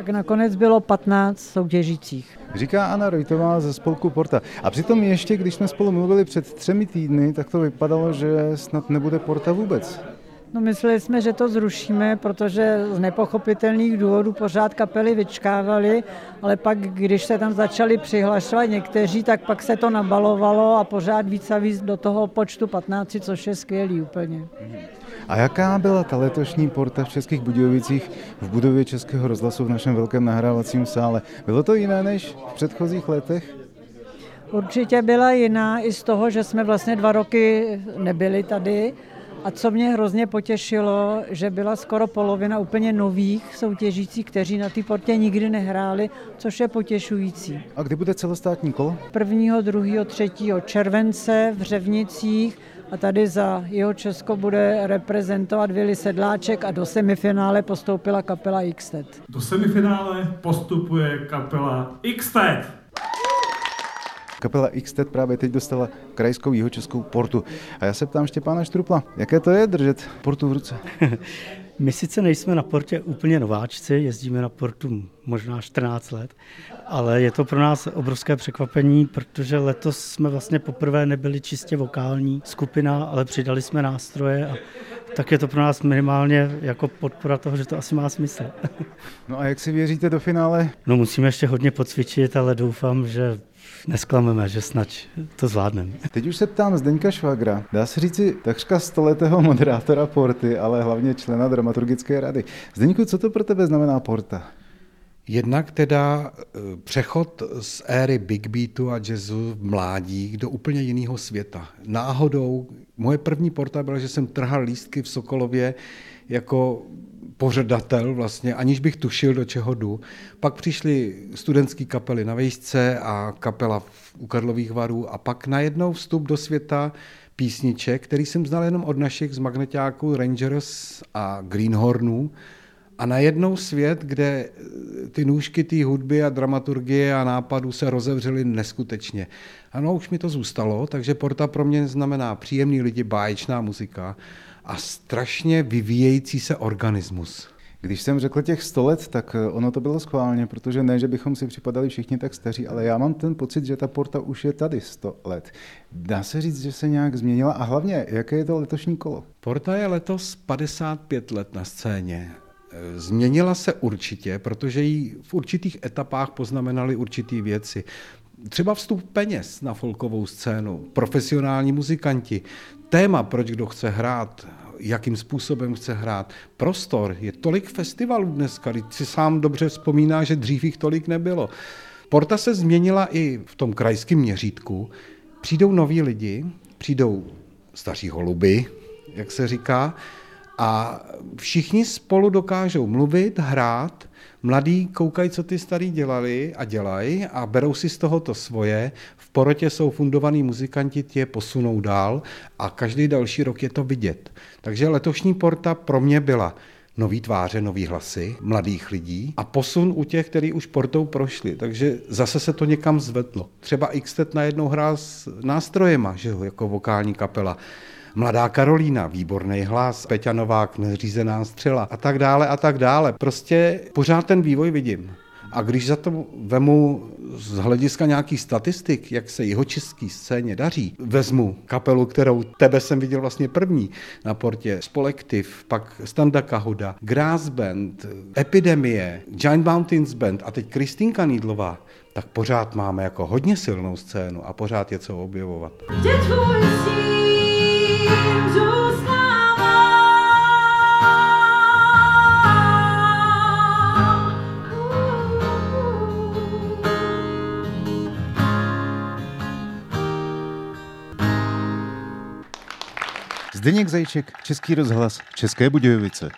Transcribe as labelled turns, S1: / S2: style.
S1: tak nakonec bylo 15 soutěžících.
S2: Říká Anna Rojtová ze spolku Porta. A přitom ještě, když jsme spolu mluvili před třemi týdny, tak to vypadalo, že snad nebude Porta vůbec.
S1: No mysleli jsme, že to zrušíme, protože z nepochopitelných důvodů pořád kapely vyčkávali, ale pak, když se tam začali přihlašovat někteří, tak pak se to nabalovalo a pořád víc a víc do toho počtu 15, což je skvělý úplně.
S2: A jaká byla ta letošní porta v Českých Budějovicích v budově Českého rozhlasu v našem velkém nahrávacím sále? Bylo to jiné než v předchozích letech?
S1: Určitě byla jiná i z toho, že jsme vlastně dva roky nebyli tady a co mě hrozně potěšilo, že byla skoro polovina úplně nových soutěžících, kteří na té portě nikdy nehráli, což je potěšující.
S2: A kdy bude celostátní kolo?
S1: 1., 2., 3. července v Řevnicích a tady za jeho Česko bude reprezentovat Vili Sedláček a do semifinále postoupila kapela XTED.
S3: Do semifinále postupuje kapela XTED.
S2: Kapela XTED právě teď dostala krajskou jihočeskou portu. A já se ptám Štěpána Štrupla, jaké to je držet portu v ruce?
S4: My sice nejsme na portě úplně nováčci, jezdíme na portu možná 14 let, ale je to pro nás obrovské překvapení, protože letos jsme vlastně poprvé nebyli čistě vokální skupina, ale přidali jsme nástroje a tak je to pro nás minimálně jako podpora toho, že to asi má smysl.
S2: No a jak si věříte do finále?
S4: No musíme ještě hodně podcvičit, ale doufám, že nesklameme, že snad to zvládneme.
S2: Teď už se ptám Zdeňka Švagra. Dá se říci takřka stoletého moderátora Porty, ale hlavně člena dramaturgické rady. Zdeňku, co to pro tebe znamená Porta?
S5: Jednak teda eh, přechod z éry Big Beatu a jazzu v mládí do úplně jiného světa. Náhodou, moje první porta byla, že jsem trhal lístky v Sokolově jako pořadatel vlastně, aniž bych tušil, do čeho jdu. Pak přišly studentské kapely na Vejšce a kapela u Karlových varů a pak najednou vstup do světa písniček, který jsem znal jenom od našich z magnetáků Rangers a Greenhornů. A najednou svět, kde ty nůžky té hudby a dramaturgie a nápadů se rozevřely neskutečně. Ano, už mi to zůstalo, takže Porta pro mě znamená příjemný lidi, báječná muzika a strašně vyvíjející se organismus.
S2: Když jsem řekl těch 100 let, tak eh, ono to bylo schválně, protože ne, že bychom si připadali všichni tak staří, ale já mám ten pocit, že ta porta už je tady 100 let. Dá se říct, že se nějak změnila a hlavně, jaké je to letošní kolo?
S5: Porta je letos 55 let na scéně. Změnila se určitě, protože jí v určitých etapách poznamenaly určité věci. Třeba vstup peněz na folkovou scénu, profesionální muzikanti, téma, proč kdo chce hrát, jakým způsobem chce hrát. Prostor, je tolik festivalů dneska, když si sám dobře vzpomíná, že dřív jich tolik nebylo. Porta se změnila i v tom krajském měřítku. Přijdou noví lidi, přijdou staří holuby, jak se říká, a všichni spolu dokážou mluvit, hrát, mladí koukají, co ty starý dělali a dělají a berou si z toho to svoje. V porotě jsou fundovaní muzikanti, tě posunou dál a každý další rok je to vidět. Takže letošní porta pro mě byla nový tváře, nový hlasy mladých lidí a posun u těch, kteří už portou prošli. Takže zase se to někam zvedlo. Třeba Xtet najednou hrál s nástrojema, že jo, jako vokální kapela. Mladá Karolína, výborný hlas, Peťa Novák, neřízená střela a tak dále a tak dále. Prostě pořád ten vývoj vidím. A když za to vemu z hlediska nějakých statistik, jak se jeho český scéně daří, vezmu kapelu, kterou tebe jsem viděl vlastně první na portě, Spolektiv, pak Standa Kahuda, Grass Band, Epidemie, Giant Mountains Band a teď Kristýnka Nídlová, tak pořád máme jako hodně silnou scénu a pořád je co objevovat. Děkuji
S2: Zdeněk Zajček, Český rozhlas, České Budějovice.